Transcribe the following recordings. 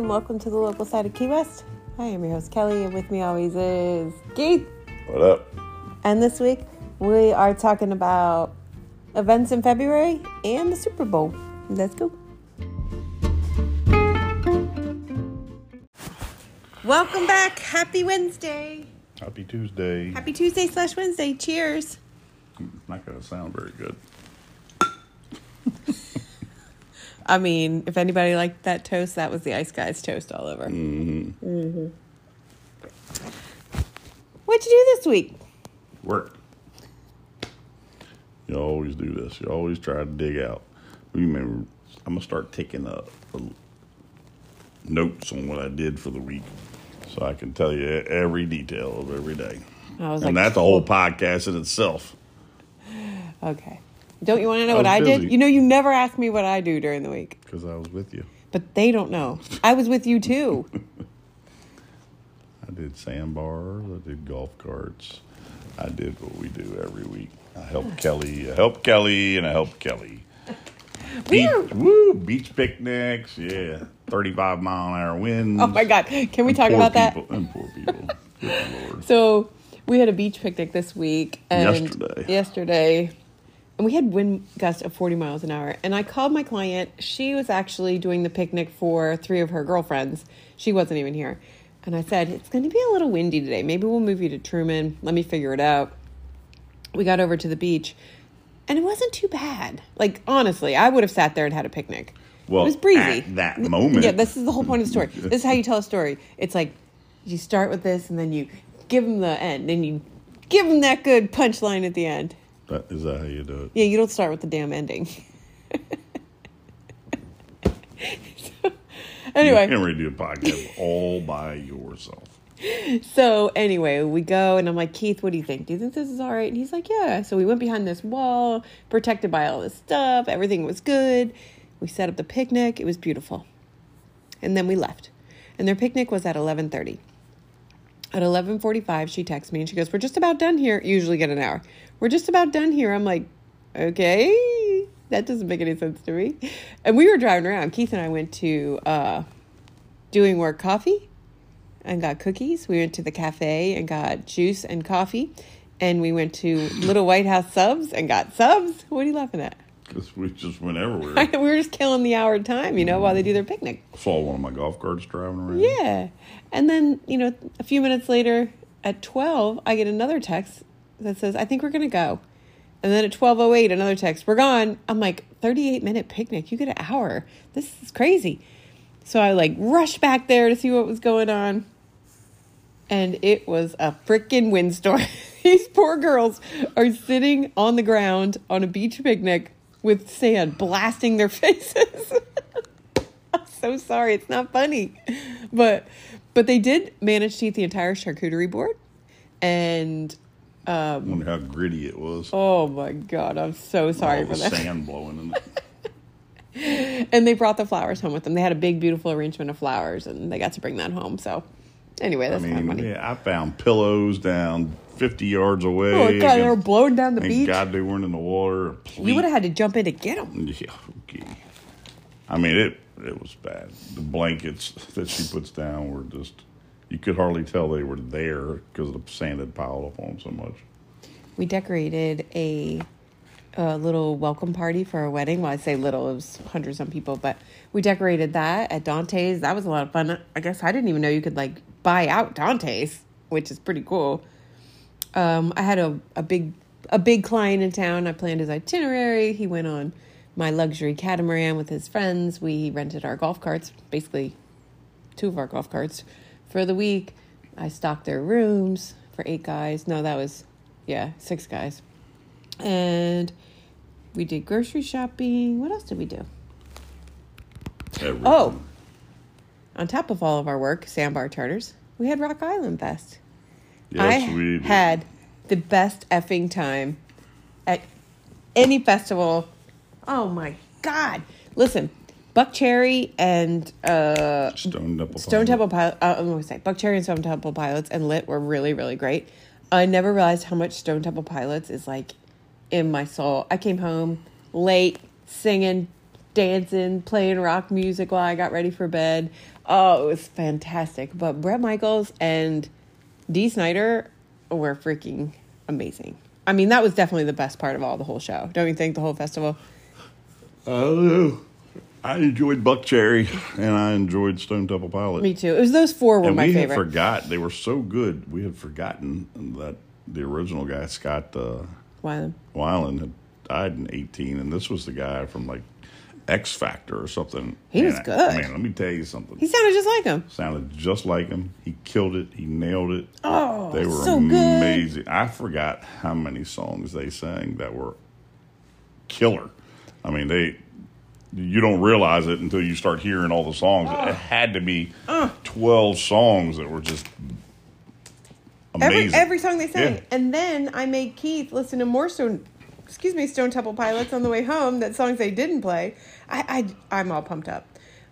and welcome to the local side of Key West. Hi, I'm your host Kelly, and with me always is Keith. What up? And this week we are talking about events in February and the Super Bowl. Let's go. Welcome back. Happy Wednesday. Happy Tuesday. Happy Tuesday slash Wednesday. Cheers. Not gonna sound very good. I mean, if anybody liked that toast, that was the Ice Guys toast all over. Mm-hmm. What'd you do this week? Work. You always do this. You always try to dig out. Remember, I'm gonna start taking a, a notes on what I did for the week, so I can tell you every detail of every day. I was and like, that's a whole podcast in itself. Okay. Don't you want to know I what I did? You know, you never ask me what I do during the week, Because I was with you. but they don't know. I was with you too. I did sandbars. I did golf carts. I did what we do every week. I helped Kelly. I helped Kelly, and I helped Kelly. We Beach, woo, beach picnics. Yeah, thirty-five mile an hour winds. Oh my God. Can we talk about that? And poor people. Good lord. So we had a beach picnic this week and Yesterday. yesterday, and we had wind gusts of 40 miles an hour. And I called my client. She was actually doing the picnic for three of her girlfriends. She wasn't even here. And I said, It's going to be a little windy today. Maybe we'll move you to Truman. Let me figure it out. We got over to the beach, and it wasn't too bad. Like, honestly, I would have sat there and had a picnic. Well, it was breezy. at that moment. Yeah, this is the whole point of the story. This is how you tell a story. It's like you start with this, and then you give them the end, and you give them that good punchline at the end. That, is that how you do it? Yeah, you don't start with the damn ending. So, anyway, you can't really do a podcast all by yourself. so anyway, we go, and I'm like, Keith, what do you think? Do you think this is all right? And he's like, Yeah. So we went behind this wall, protected by all this stuff. Everything was good. We set up the picnic. It was beautiful, and then we left. And their picnic was at 11:30. At 11:45, she texts me and she goes, "We're just about done here. Usually get an hour. We're just about done here." I'm like, "Okay, that doesn't make any sense to me." And we were driving around. Keith and I went to uh, doing work coffee and got cookies. We went to the cafe and got juice and coffee. And we went to Little White House Subs and got subs. What are you laughing at? Because we just went everywhere. we were just killing the hour time, you know, while they do their picnic. Saw one of my golf carts driving around. Yeah. And then, you know, a few minutes later at 12, I get another text that says, I think we're going to go. And then at 12.08, another text, we're gone. I'm like, 38 minute picnic. You get an hour. This is crazy. So I like rushed back there to see what was going on. And it was a freaking windstorm. These poor girls are sitting on the ground on a beach picnic with sand blasting their faces. I'm so sorry. It's not funny. But but they did manage to eat the entire charcuterie board. And I wonder how gritty it was. oh my god, I'm so sorry all for the that. sand blowing in it. And they brought the flowers home with them. They had a big beautiful arrangement of flowers and they got to bring that home. So anyway, I that's kind of funny. yeah, I found pillows down 50 yards away. Oh god, they were blowing down the beach. God they weren't in the water. You would have had to jump in to get them. Yeah, okay. I mean, it it was bad. The blankets that she puts down were just, you could hardly tell they were there because the sand had piled up on them so much. We decorated a, a little welcome party for our wedding. Well, I say little, it was hundreds some people, but we decorated that at Dante's. That was a lot of fun. I guess I didn't even know you could like buy out Dante's, which is pretty cool. Um, I had a, a big a big client in town. I planned his itinerary. He went on my luxury catamaran with his friends. We rented our golf carts, basically two of our golf carts for the week. I stocked their rooms for eight guys. No, that was yeah, six guys. And we did grocery shopping. What else did we do? Everything. Oh, on top of all of our work, sandbar charters, we had Rock Island Fest. yes, I we did. had the best effing time at any festival. Oh my god! Listen, Buckcherry and uh, Stone Temple. Stone Pilots. Temple Pilot. Uh, I'm going to say Buckcherry and Stone Temple Pilots and Lit were really really great. I never realized how much Stone Temple Pilots is like in my soul. I came home late singing dancing, playing rock music while I got ready for bed. Oh, it was fantastic. But Bret Michaels and Dee Snider were freaking amazing. I mean, that was definitely the best part of all the whole show. Don't you think? The whole festival. I don't know. I enjoyed Buckcherry and I enjoyed Stone Temple Pilots. Me too. It was those four were and my we favorite. had forgot they were so good. We had forgotten that the original guy Scott uh, Wyland. Weiland had died in eighteen, and this was the guy from like X Factor or something. He was good. Man, let me tell you something. He sounded just like him. sounded just like him. He killed it. He nailed it. Oh, they were so good. amazing. I forgot how many songs they sang that were killer. I mean, they you don't realize it until you start hearing all the songs. It had to be twelve songs that were just Every amazing. every song they sang. Yeah. And then I made Keith listen to more Stone excuse me, Stone Temple Pilots on the way home, that songs they didn't play. I, I I'm all pumped up.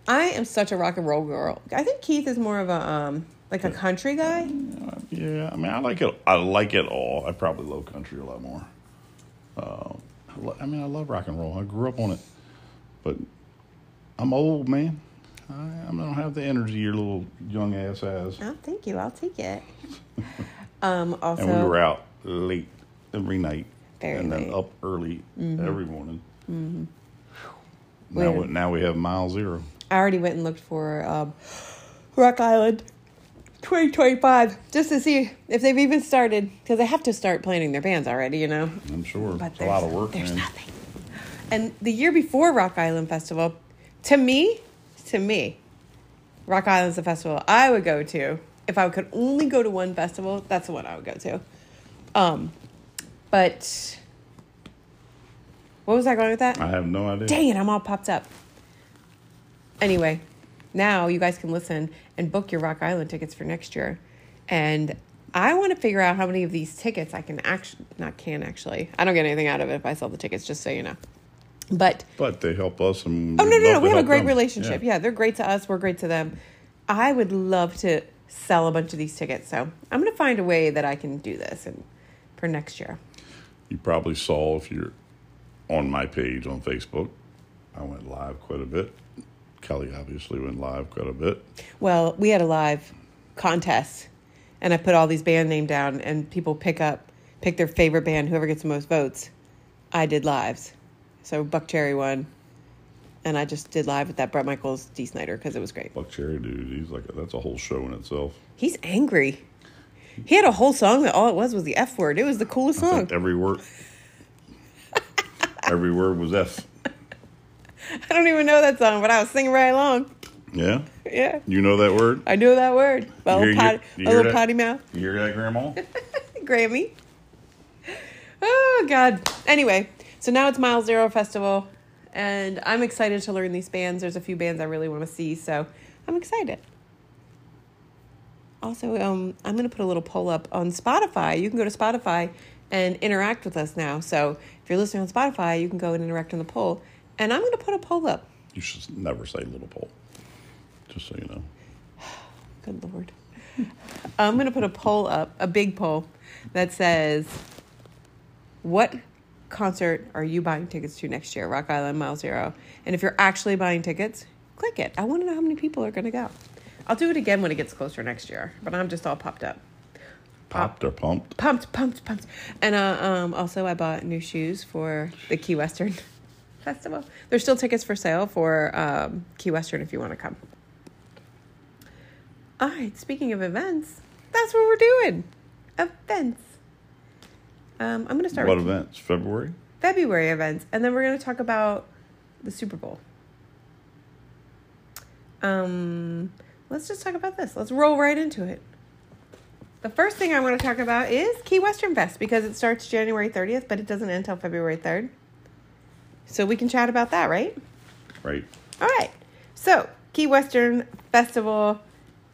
I am such a rock and roll girl. I think Keith is more of a um like a country guy. Yeah, I mean, I like it. I like it all. I probably love country a lot more. Uh, I mean, I love rock and roll. I grew up on it, but I'm old, man. I, I don't have the energy your little young ass has. Oh, thank you. I'll take it. Um also And we were out late every night, Very and then up early every morning. Mm-hmm. Now, we, now we have mile zero. I already went and looked for um, Rock Island 2025 just to see if they've even started because they have to start planning their bands already, you know. I'm sure But it's a lot of work, there's man. nothing. And the year before Rock Island Festival, to me, to me, Rock Island's the festival I would go to if I could only go to one festival. That's the one I would go to. Um, but what was I going with that? I have no idea. Dang it, I'm all popped up. Anyway, now you guys can listen and book your Rock Island tickets for next year. And I want to figure out how many of these tickets I can actually, not can actually. I don't get anything out of it if I sell the tickets, just so you know. But, But they help us, and oh, no, no, no, we have a great them. relationship. Yeah. they're great to us, we're great to them. I would love to sell a bunch of these tickets. So I'm going to find a way that I can do this and for next year. You probably saw if you're on my page on Facebook. I went live quite a bit. Kelly obviously went live quite a bit. Well, we had a live contest, and I put all these band name down, and people pick up, pick their favorite band. Whoever gets the most votes, I did lives. So Buckcherry won, and I just did live with that Bret Michaels Dee Snider because it was great. Buckcherry, dude, he's like that's a whole show in itself. He's angry. He had a whole song that all it was was the F word. It was the coolest I song. every word, every word was F. I don't even know that song, but I was singing right along. Yeah, Yeah, you know that word. I know that word. My You little, hear- potty, you my little that? potty mouth. You hear that, Grandma? Grammy. Oh God. Anyway, so now it's Mile Zero Festival, and I'm excited to learn these bands. There's a few bands I really want to see, so I'm excited. Also, um, I'm going to put a little poll up on Spotify. You can go to Spotify and interact with us now. So if you're listening on Spotify, you can go and interact on the poll. And I'm going to put a poll up. you should never say little poll, Just so you know. Good lord. I'm going to put a poll up, a big poll that says, What concert are you buying tickets to next year? Rock Island, Mile Zero. And if you're actually buying tickets, click it. I want to know how many people are going to go. I'll do it again when it gets closer next year, but I'm just all popped up. Popped or pumped? Pumped, pumped, pumped. And uh, um, also, I bought new shoes for the Key Western Festival. There's still tickets for sale for um, Key Western if you want to come. All right, speaking of events, that's what we're doing. Events. Um, I'm going to start What with events? February? February events, and then we're going to talk about the Super Bowl. Um, let's just talk about this. Let's roll right into it. The first thing I want to talk about is Key Western Fest because it starts January 30th, but it doesn't end until February 3rd. So we can chat about that, right? Right. All right. So Key Western Festival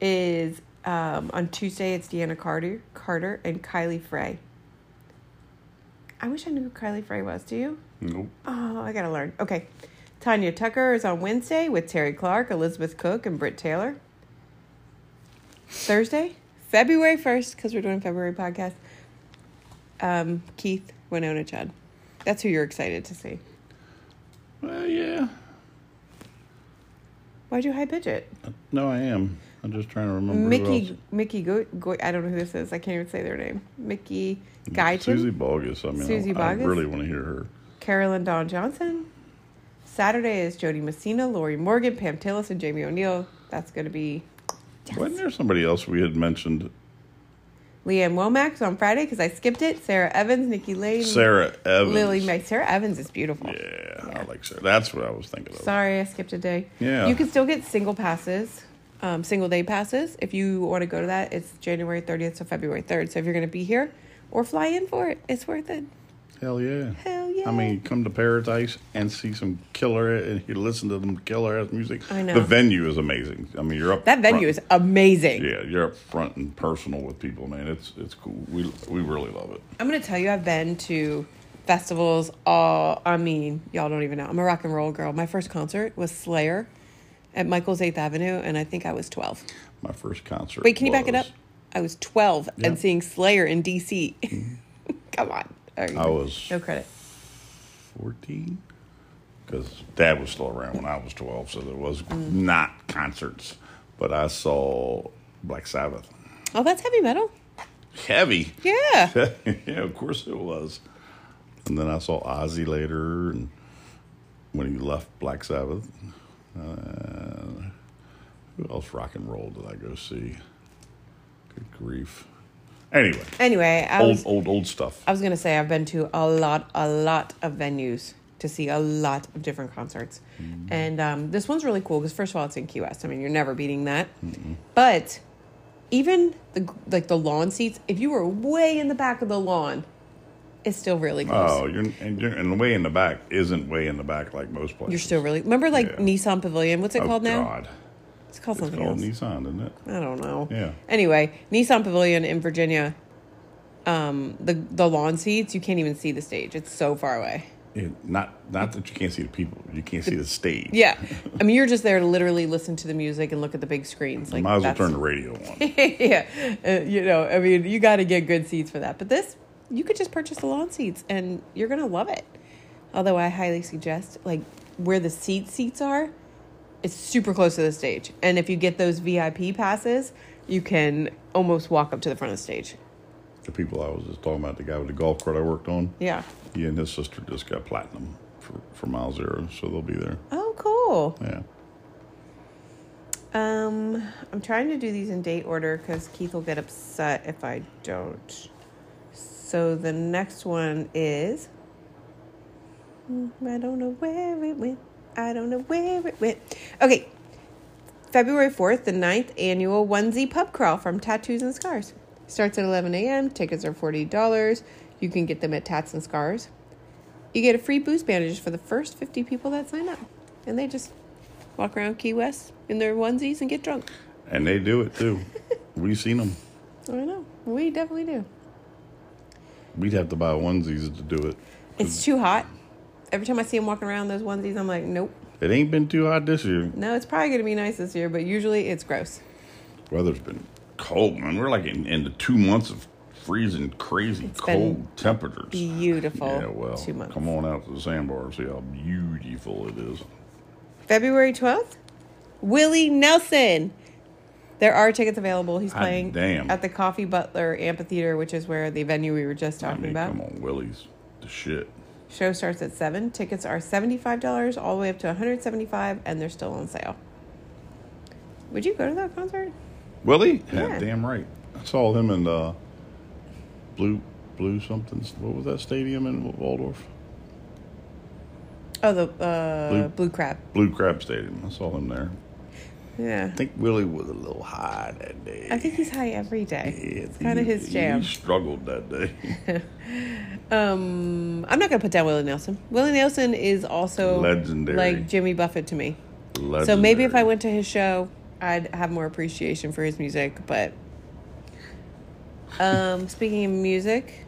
is um, on Tuesday. It's Deana Carter, Carter, and Kylie Frey. I wish I knew who Kylie Frey was. Do you? Nope. Oh, I gotta learn. Okay. Tanya Tucker is on Wednesday with Terri Clark, Elizabeth Cook, and Brit Taylor. Thursday, February 1st, because we're doing February podcast. Um, Keith, Wynonna Judd. That's who you're excited to see. Well, yeah. Why'd you high pitch it? No, I am. I'm just trying to remember. who Mickey. Mickey, go, go, I don't know who this is. I can't even say their name. Mickey Guyton, Suzy Bogguss. I mean, Susie I, I really want to hear her. Carolyn Dawn Johnson. Saturday is Jo Dee Messina, Lorrie Morgan, Pam Tillis, and Jamie O'Neal. That's going to be Wasn't there somebody else we had mentioned? Lee Ann Womack on Friday because I skipped it. Sara Evans, Nikki Lane, Sara Evans. Lillie Mae. Sara Evans is beautiful. Yeah, Yeah. I like Sara. That's what I was thinking of. Sorry, I skipped a day. Yeah. You can still get single passes, um, single day passes. If you want to go to that, it's January 30th to February 3rd. So if you're going to be here or fly in for it, it's worth it. Hell yeah. Hell yeah. I mean, come to Paradise and see some killer and you listen to them killer ass music. I know. The venue is amazing. I mean, you're up. that venue is front. amazing. Yeah, you're up front and personal with people, man. It's it's cool. We we really love it. I'm going to tell you, I've been to festivals all, I mean, y'all don't even know. I'm a rock and roll girl. My first concert was Slayer at Michael's 8th Avenue, and I think I was 12. My first concert. Wait, can you back it up? I was 12 Yeah. and seeing Slayer in DC. Come on. Are you- I was No credit. 14 because dad was still around when I was 12, so there was Mm. not concerts. But I saw Black Sabbath. Oh, that's heavy metal. Heavy. Yeah. yeah, of course it was. And then I saw Ozzy later, and when he left Black Sabbath. Uh, who else rock and roll did I go see? Good grief. Anyway, Anyway, I old, was old, old stuff. I was gonna say I've been to a lot, a lot of venues to see a lot of different concerts, and um, this one's really cool because first of all, it's in Key West. I mean, you're never beating that. But even the like the lawn seats, if you were way in the back of the lawn, it's still really close. Oh, you're and, you're and the way in the back isn't way in the back like most places. You're still really remember like Yeah. Nissan Pavilion. What's it oh, called now? God. It's called It's something called else. Nissan, isn't it? I don't know. Yeah. Anyway, Nissan Pavilion in Virginia. Um, the the lawn seats, you can't even see the stage. It's so far away. Yeah, not not that you can't see the people, you can't see the stage. Yeah, I mean, you're just there to literally listen to the music and look at the big screens. Like, Might as well turn the radio on. yeah, uh, you know, I mean, you got to get good seats for that. But this, you could just purchase the lawn seats, and you're gonna love it. Although I highly suggest, like, where the seat seats are, it's super close to the stage. And if you get those VIP passes, you can almost walk up to the front of the stage. the people I was just talking about, the guy with the golf cart I worked on, Yeah. he and his sister just got platinum for, for Mile Zero, so they'll be there. Oh, cool. Yeah. Um, I'm trying to do these in date order because Keith will get upset if I don't. So the next one is. I don't know where it went. I don't know where it went. Okay. February 4th, the ninth annual onesie pub crawl from Tattoos and Scars. Starts at 11 a.m. Tickets are $40. You can get them at Tats and Scars. You get a free booze bandage for the first 50 people that sign up. And they just walk around Key West in their onesies and get drunk. And they do it too. We've seen them. I know. We definitely do. We'd have to buy onesies to do it. It's too hot. Every time I see them walking around those onesies, I'm like, nope. It ain't been too hot this year. No, it's probably going to be nice this year, but usually it's gross. Weather's been cold, man. We're like in, the two months of freezing, crazy It's cold temperatures. Beautiful. Yeah, well, Two months. come on out to the sandbar and see how beautiful it is. February 12th, Willie Nelson. There are tickets available. He's playing damn. at the Coffee Butler Amphitheater, which is where the venue we were just I talking mean, about. come on, Willie's the shit. Show starts at 7. Tickets are $75 all the way up to 175 and they're still on sale. Would you go to that concert? Willie? Yeah. Yeah, damn right. I saw him in uh, Blue Blue something. What was that stadium in Waldorf? Oh, the uh, Blue- Blue Crab. Blue Crab Stadium. I saw him there. Yeah. I think Willie was a little high that day. I think he's high every day. Yeah, it's kind of his jam. He struggled that day. Um, I'm not gonna put down Willie Nelson. Willie Nelson is also Legendary. like Jimmy Buffett to me. So maybe if I went to his show, I'd have more appreciation for his music. But um, speaking of music,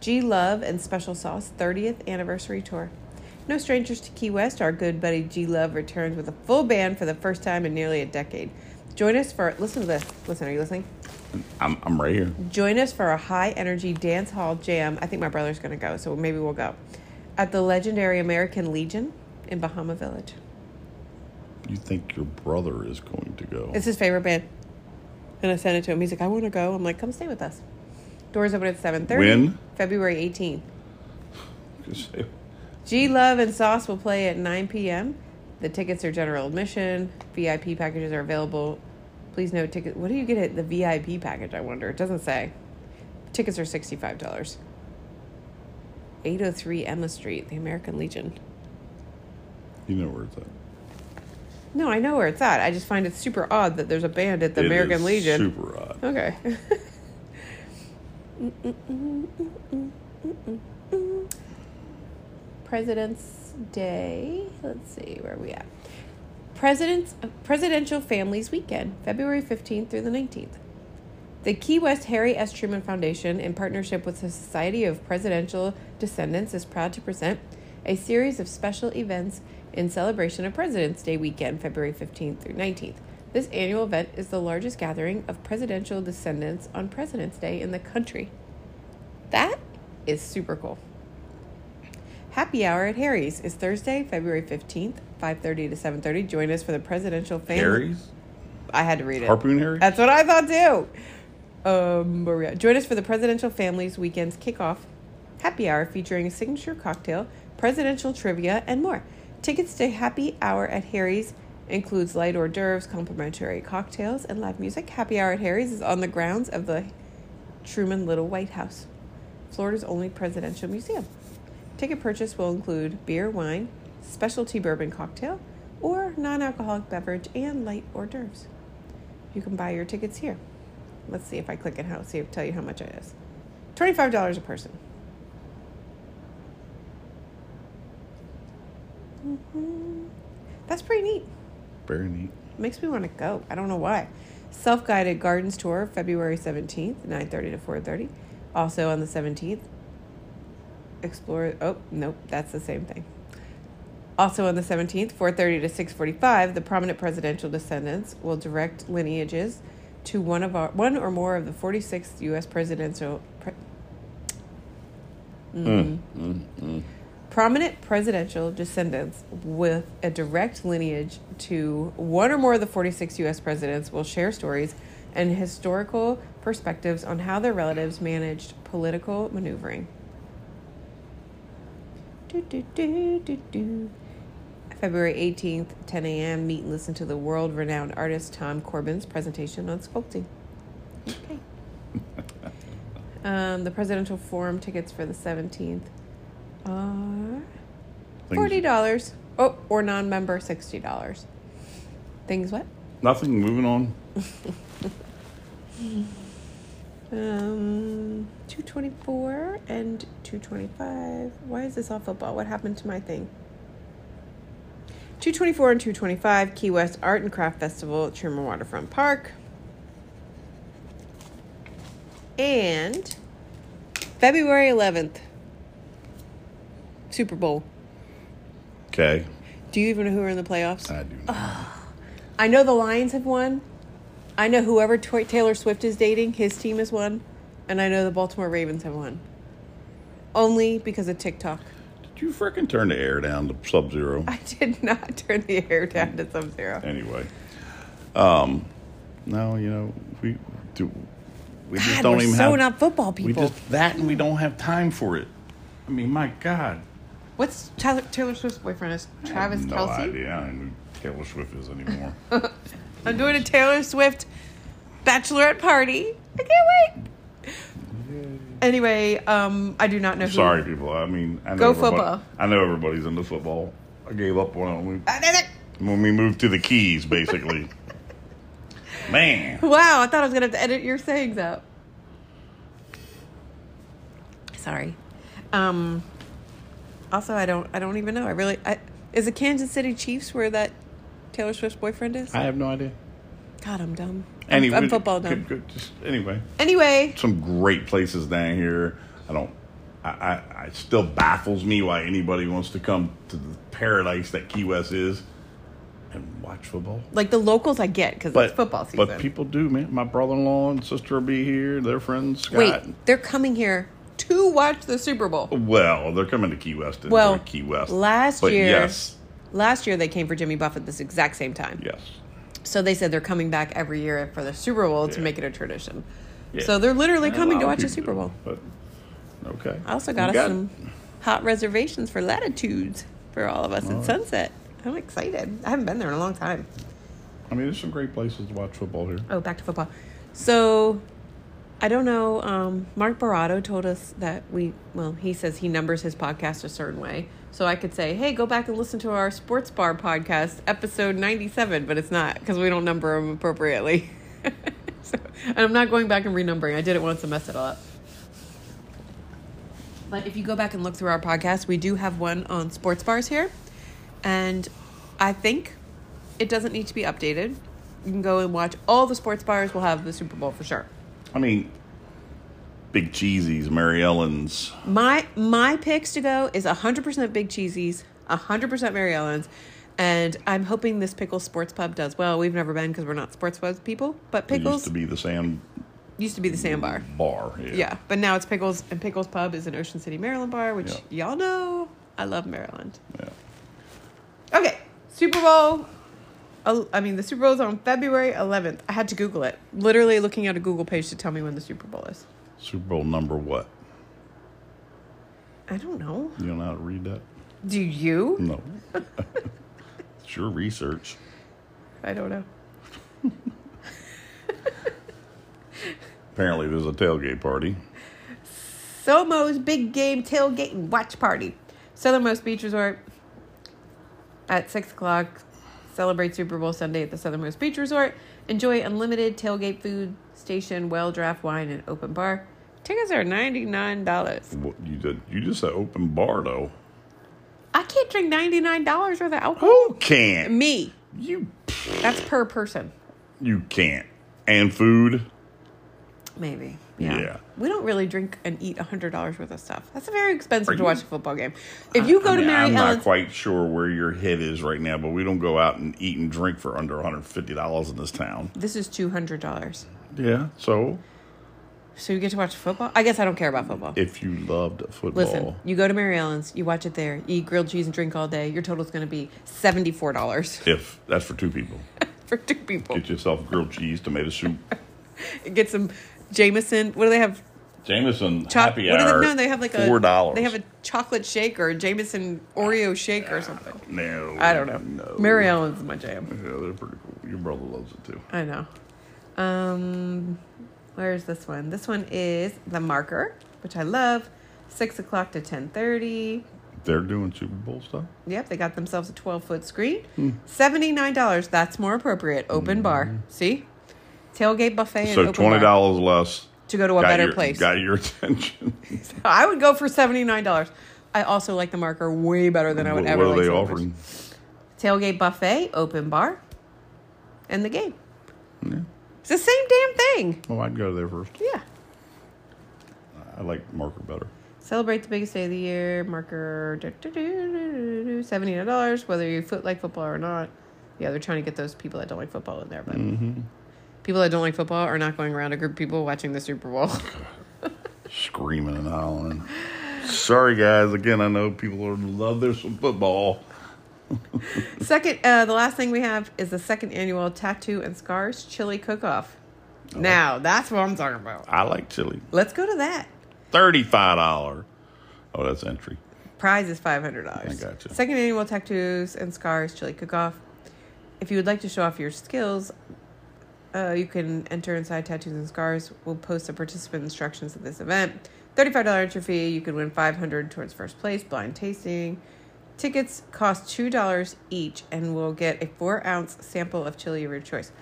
G Love and Special Sauce 30th anniversary tour. No strangers to Key West, our good buddy G Love returns with a full band for the first time in nearly a decade. Join us for listen to this. Listen, are you listening? I'm, I'm right here. Join us for a high energy dance hall jam. I think my brother's going to go, so maybe we'll go. At the legendary American Legion in Bahama Village. You think your brother is going to go? It's his favorite band. And I sent it to him. He's like, I want to go. I'm like, come stay with us. Doors open at 7.30. When? February 18th. G Love and Sauce will play at 9 p.m. The tickets are general admission. VIP packages are available. Please note ticket. What do you get at the VIP package? I wonder. It doesn't say. Tickets are sixty-five dollars. Eight hundred three Emma Street, the American Legion. You know where it's at. No, I know where it's at. I just find it super odd that there's a band at the It American Legion. Super odd. Okay. Mm, mm, mm, President's Day. Let's see where are we at. President's Presidential Families Weekend, February 15th through the 19th. The Key West Harry S. Truman Foundation, in partnership with the Society of Presidential Descendants, is proud to present a series of special events in celebration of President's Day weekend, February 15th through 19th. This annual event is the largest gathering of presidential descendants on President's Day in the country. That is super cool. Happy Hour at Harry's is Thursday, February 15th, 5:30 to 7:30. Join us for the presidential family. Harry's? I had to read it. Harpoon Harry? That's what I thought too. Um, we? Join us for the Presidential Families Weekend's kickoff happy hour featuring a signature cocktail, presidential trivia, and more. Tickets to Happy Hour at Harry's includes light hors d'oeuvres, complimentary cocktails, and live music. Happy Hour at Harry's is on the grounds of the Truman Little White House, Florida's only presidential museum. Ticket purchase will include beer, wine, specialty bourbon cocktail, or non alcoholic beverage and light hors d'oeuvres. You can buy your tickets here. Let's see if I click it how see if tell you how much it is. Twenty-five dollars a person. Mhm. That's pretty neat. Very neat. Makes me want to go. I don't know why. Self-guided gardens tour February 17th, 9:30 to 4:30. Also on the 17th, explore Oh, nope, that's the same thing. Also on the 17th, 4:30 to 6:45, the prominent presidential descendants will direct lineages to one of our one or more of the 46th US presidential pre, Mm, mm, mm. prominent presidential descendants with a direct lineage to one or more of the 46 U.S. presidents will share stories and historical perspectives on how their relatives managed political maneuvering. Do, do, do, do, do. February 18th, 10 a.m., meet and listen to the world renowned artist Tom Corbin's presentation on sculpting. Okay. um, the presidential forum tickets for the 17th are Things- forty dollars. Oh, or non-member sixty dollars. Things what? Nothing. Moving on. Um, two twenty-four and two twenty-five. Why is this all football? What happened to my thing? Two twenty-four and two twenty-five. Key West Art and Craft Festival at Truman Waterfront Park. And February eleventh. Super Bowl. Okay. Do you even know who are in the playoffs? I do. I know the Lions have won. I know whoever Taylor Swift is dating, his team has won. And I know the Baltimore Ravens have won. Only because of TikTok. Did you frickin' turn the air down to sub zero? I did not turn the air down to sub zero. Anyway. Um, no, you know, we do. We just God, don't we're even so have. not football people. we just that, and we don't have time for it. I mean, my God. What's Taylor, Taylor Swift's boyfriend is Travis no Kelce? idea. I don't know who Taylor Swift is anymore. I'm doing a Taylor Swift bachelorette party. I can't wait. Anyway, um, I do not know who. Sorry, people. I mean, I know Go everybody- football. I know everybody's into football. I gave up on it when da, da. we, when we moved to the Keys, basically. Man, Wow, I thought I was gonna have to edit your sayings out. Sorry. Um. Also, I don't. I don't even know. I really. I, is the Kansas City Chiefs where that Taylor Swift's boyfriend is? I have no idea. God, I'm dumb. I'm, I'm football dumb. just- anyway, Anyway, some great places down here. I don't. I, I, it still baffles me why anybody wants to come to the paradise that Key West is and watch football. like the locals, I get because it's football season. But people do, man. My brother-in-law and sister will be here. Their friends Scott. Wait, they're coming here to watch the Super Bowl. Well, they're coming to Key West. To Well, Key West. last but year- yes, Last year they came for Jimmy Buffett this exact same time. Yes. So they said they're coming back every year for the Super Bowl to Yeah. make it a tradition. Yeah. So they're literally coming to watch a people Super Bowl. But okay. I also You got us some hot reservations for Latitudes for all of us in Sunset. I'm excited. I haven't been there in a long time. I mean, there's some great places to watch football here. Oh, back to football. So, I don't know. Um, Mark Barato told us that we, well, he says he numbers his podcast a certain way. So I could say, hey, go back and listen to our Sports Bar podcast, episode 97, but it's not because we don't number them appropriately. so, and I'm not going back and renumbering. I did it once and messed it up. But if you go back and look through our podcast, we do have one on sports bars here. And I think it doesn't need to be updated. You can go and watch all the sports bars. We'll have the Super Bowl for sure. I mean, Big Cheesies, Mary Ellen's. My my picks to go is 100% Big Cheesies, 100% Mary Ellen's, and I'm hoping this Pickles Sports Pub does well. We've never been because we're not sports pub people, but It Pickles used to be the Sand used to be the sandbar. Bar. Yeah. Yeah, but now it's Pickles, and Pickles Pub is an Ocean City, Maryland bar, which y'all know I love Maryland. Yeah. Okay, Super Bowl. El- I mean, the Super Bowl is on February 11th. I had to Google it. Literally looking at a Google page to tell me when the Super Bowl is. Super Bowl number what? I don't know. You don't know how to read that? Do you? No. it's your research. I don't know. Apparently, there's a tailgate party. Somo's Big Game Tailgate and Watch Party. Southernmost Beach Resort at 6 o'clock. Celebrate Super Bowl Sunday at the Southernmost Beach Resort. Enjoy unlimited tailgate food, station, well draft wine, and open bar. Tickets are $99. What you did? You just said open bar though. I can't drink $99 worth of alcohol. Who can't? Me. You That's per person. you can't. And food. Maybe. Yeah. Yeah. We don't really drink and eat hundred dollars worth of stuff. That's very expensive Are to you- watch a football game. If you go I to mean, Mary I'm not quite sure where your head is right now, but we don't go out and eat and drink for under 150 dollars in this town. this is two hundred dollars. Yeah. So So you get to watch football. I guess I don't care about football. if you loved football, Listen, you go to Mary Ellen's, you watch it there, you eat grilled cheese and drink all day. Your total's going to be seventy four dollars if that's for two people, for two people. get yourself grilled cheese, tomato soup, Get some Jameson. What do they have? Jameson Choc- happy what hour. they, no, they have like a four dollars. They have a chocolate shake or a Jameson Oreo shake or something. Uh, no. I don't know. No. Mary Ellen's my jam. Yeah, they're pretty cool. Your brother loves it too. I know. Um, where's this one? This one is the marker, which I love. Six o'clock to ten thirty. They're doing Super Bowl stuff. Yep, they got themselves a twelve foot screen. Hmm. Seventy nine dollars. That's more appropriate. Open bar. Mm-hmm. See, tailgate buffet and so twenty dollars less. to go to a got better your- place. Got your attention. I would go for seventy nine dollars. I also like the marker way better than I would what ever What are like they offering? Tailgate buffet, open bar, and the game. Yeah. It's the same damn thing. Oh, I'd go there first. Yeah. I like marker better. Celebrate the biggest day of the year. Marker seventy nine dollars. Whether you foot like football or not. Yeah, they're trying to get those people that don't like football in there, but Mm-hmm. People that don't like football are not going around a group of people watching the Super Bowl. Screaming and hollering. Sorry, guys. Again, I know people are, love their football. second, uh, the last thing we have is the second annual Tattoo and Scars Chili Cook Off. Now that's what I'm talking about. I like chili. Let's go to that. Thirty-five dollar. Oh, that's entry. Prize is five hundred dollars. I gotcha. Second annual tattoos and scars chili cook off. If you would like to show off your skills, uh, you can enter inside tattoos and scars. We'll post the participant instructions at this event. Thirty-five dollar entry fee. You could win five hundred towards first place. Blind tasting. Tickets cost two dollars each, and will get a four ounce sample of chili of your choice.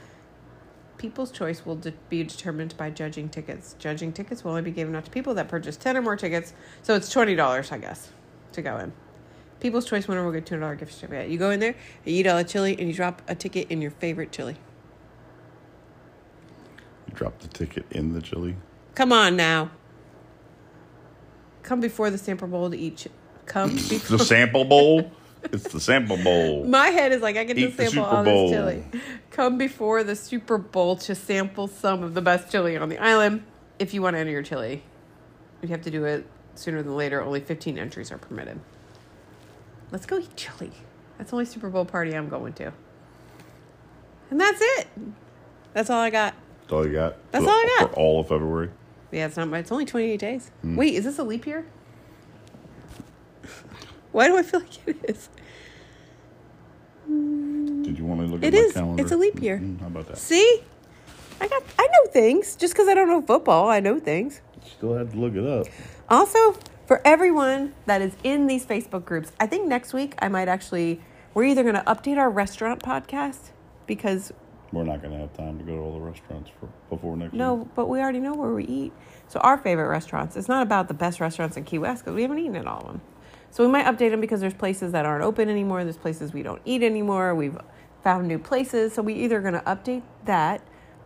People's choice will de- be determined by judging tickets. Judging tickets will only be given out to people that purchase 10 or more tickets. So it's $20, I guess, to go in. People's choice winner will get $200 gift certificate. You go in there, you eat all the chili, and you drop a ticket in your favorite chili. Drop the ticket in the chili. Come on now. Come before the sample bowl to eat. Come before. The sample bowl. it's the sample bowl. My head is like, I get to Eat the sample Super all Bowl. this chili. Come before the Super Bowl to sample some of the best chili on the island. If you want to enter your chili, you have to do it sooner than later. Only 15 entries are permitted. Let's go eat chili. That's the only Super Bowl party I'm going to. And that's it. That's all I got. That's all you got. That's For- all I got. for all of February. Yeah, it's not. It's only 28 days. Hmm. Wait, is this a leap year? Why do I feel like it is? Did you want me to look It at is. my calendar? It's It's a leap year. Mm, How about that? See? I got I know things. Just because I don't know football, I know things. Still had to look it up. Also, for everyone that is in these Facebook groups, I think next week I might actually we're either going to update our restaurant podcast because We're not going to have time to go to all the restaurants for before next no, week. but we already know where we eat. So our favorite restaurants. It's not about the best restaurants in Key West because we haven't eaten at all of them. So we might update them because there's places that aren't open anymore. There's places we don't eat anymore. We've found new places. So we either going to update that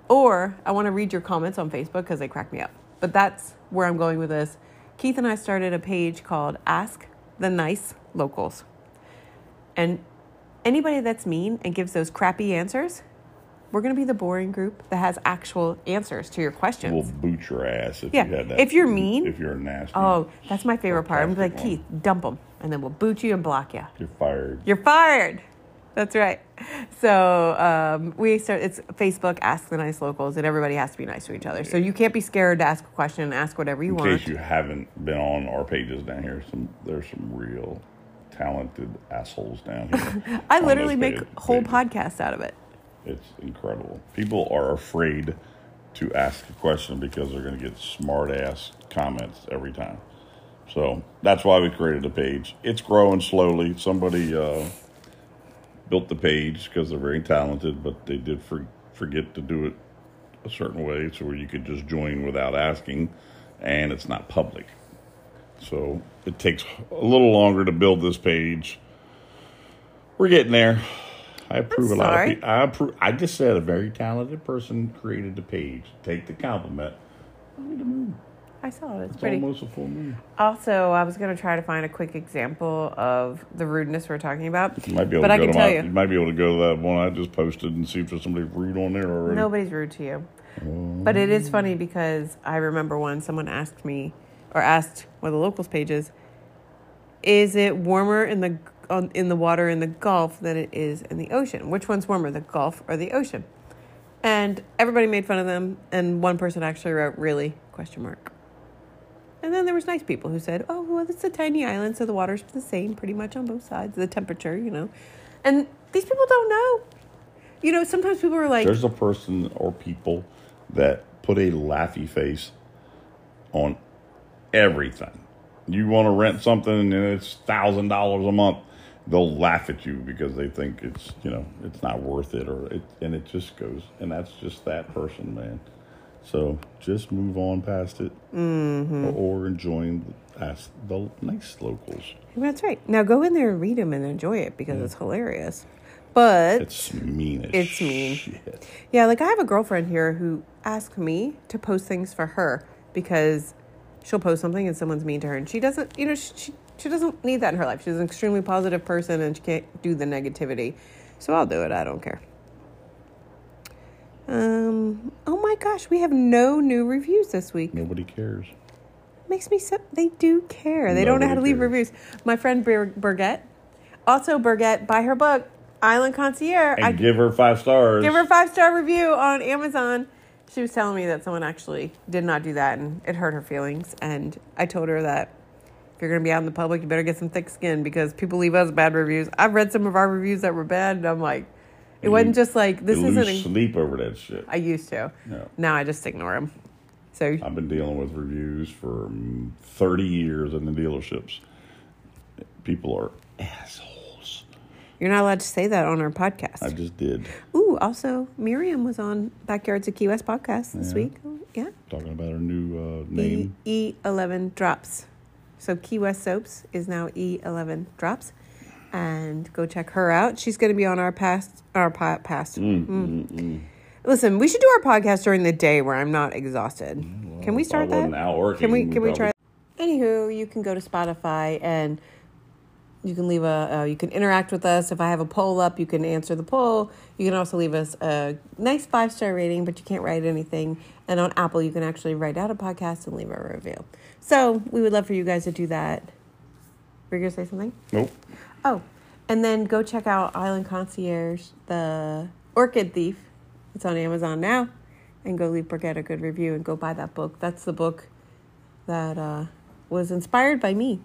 or I want to read your comments on Facebook because they crack me up. But that's where I'm going with this. Keith and I started a page called Ask the Nice Locals. And anybody that's mean and gives those crappy answers, we're going to be the boring group that has actual answers to your questions. We'll boot your ass if Yeah, you had that. if you're mean- If you're nasty. Oh, that's my favorite part. I'm like, Keith, dump them, and then we'll boot you and block you. You're fired. You're fired. That's right. So um, we start. It's Facebook. Ask the nice locals, and everybody has to be nice to each other. So you can't be scared to ask a question and ask whatever you In want. In case you haven't been on our pages down here, some there's some real talented assholes down here. I literally make whole pages. podcasts out of it. It's incredible. People are afraid to ask a question because they're going to get smart ass comments every time. So that's why we created a page. It's growing slowly. Somebody uh, built the page because they're very talented, but they did for, forget to do it a certain way so where you could just join without asking, and it's not public. So it takes a little longer to build this page. We're getting there. I approve a lot of people. I approve. I just said a very talented person created the page. Take the compliment. Look at the moon. I saw it. It's It's pretty. almost a full moon. Also, I was going to try to find a quick example of the rudeness we're talking about. You might be able But to I go can to tell my, you. you might be able to go to that one I just posted and see if there's somebody rude on there already. Nobody's rude to you. Um, but it is funny because I remember when someone asked me, or asked one of the locals pages, is it warmer in the on, in the water in the Gulf than it is in the ocean? Which one's warmer, the Gulf or the ocean? And everybody made fun of them, and one person actually wrote, "Really?" question mark. And then there was nice people who said, "Oh, well, it's a tiny island, so the water's the same pretty much on both sides. The temperature, you know." And these people don't know. You know, sometimes people are like, There's a person or people that put a laughy face on everything. You want to rent something and it's thousand dollars a month, they'll laugh at you because they think it's you know it's not worth it or it and it just goes and that's just that person, man. So just move on past it Mm-hmm. or, or enjoying ask the nice locals. That's right. Now go in there and read them and enjoy it because it's hilarious. But It's mean It's mean. shit. yeah, like I have a girlfriend here who asked me to post things for her because she'll post something and someone's mean to her and she doesn't, you know, she, she, she doesn't need that in her life. She's an extremely positive person and she can't do the negativity. So I'll do it. I don't care. Um, oh my gosh, we have no new reviews this week. Nobody cares. makes me so they do care they don't know how to Nobody leave cares. reviews my friend Bir- Burgett also Burgett buy her book Island Concierge And I give her five stars. give her a five star review on Amazon she was telling me that someone actually did not do that and it hurt her feelings and I told her that if you're gonna be out in the public you better get some thick skin because people leave us bad reviews I've read some of our reviews that were bad and I'm like it You- wasn't just like this isn't lose a- sleep over that shit. I used to Yeah. now I just ignore them so I've been dealing with reviews for mm, 30 years in the dealerships. People are assholes. you're not allowed to say that on our podcast I just did. Ooh, also Miriam was on Backyards of Key West podcast this Yeah. week. Yeah. Talking about her new uh, name. E eleven drops. So Key West Soaps is now E eleven drops. And go check her out. She's gonna be on our past our po- past. Mm, Mm. Listen, we should do our podcast during the day where I'm not exhausted. can we start that? out working, can we can we try Anywho, you can go to Spotify and you can leave a uh, you can interact with us if i have a poll up you can answer the poll you can also leave us a nice five star rating but you can't write anything and on apple you can actually write out a podcast and leave a review so we would love for you guys to do that were you gonna say something Nope. oh And then go check out Island Concierge, the Orchid Thief. It's on Amazon now. And go leave Brigitte a good review and go buy that book. That's the book that uh, was inspired by me.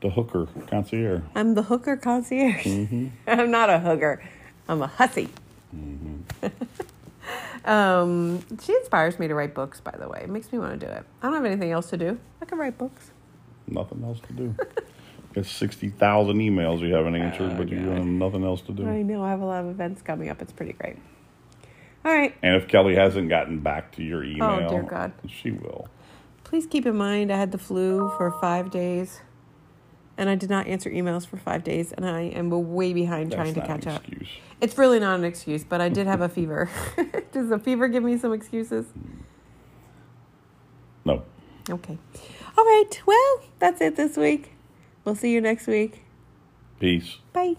The hooker concierge. I'm the hooker concierge. I'm not a hooker. I'm a hussy. um, she inspires me to write books, by the way. It makes me want to do it. I don't have anything else to do. I can write books. Nothing else to do. Got 60,000 emails you haven't answered, but you have nothing else to do. I know. I have a lot of events coming up. It's pretty great. All right. And if Kelly hasn't gotten back to your email, Oh, dear God. she will. Please keep in mind I had the flu for five days. And I did not answer emails for five days. And I am way behind That's trying to catch up. excuse. It's really not an excuse, but I did have a fever. Does the fever give me some excuses? No. Okay. All right. Well, that's it this week. We'll see you next week. Peace. Bye.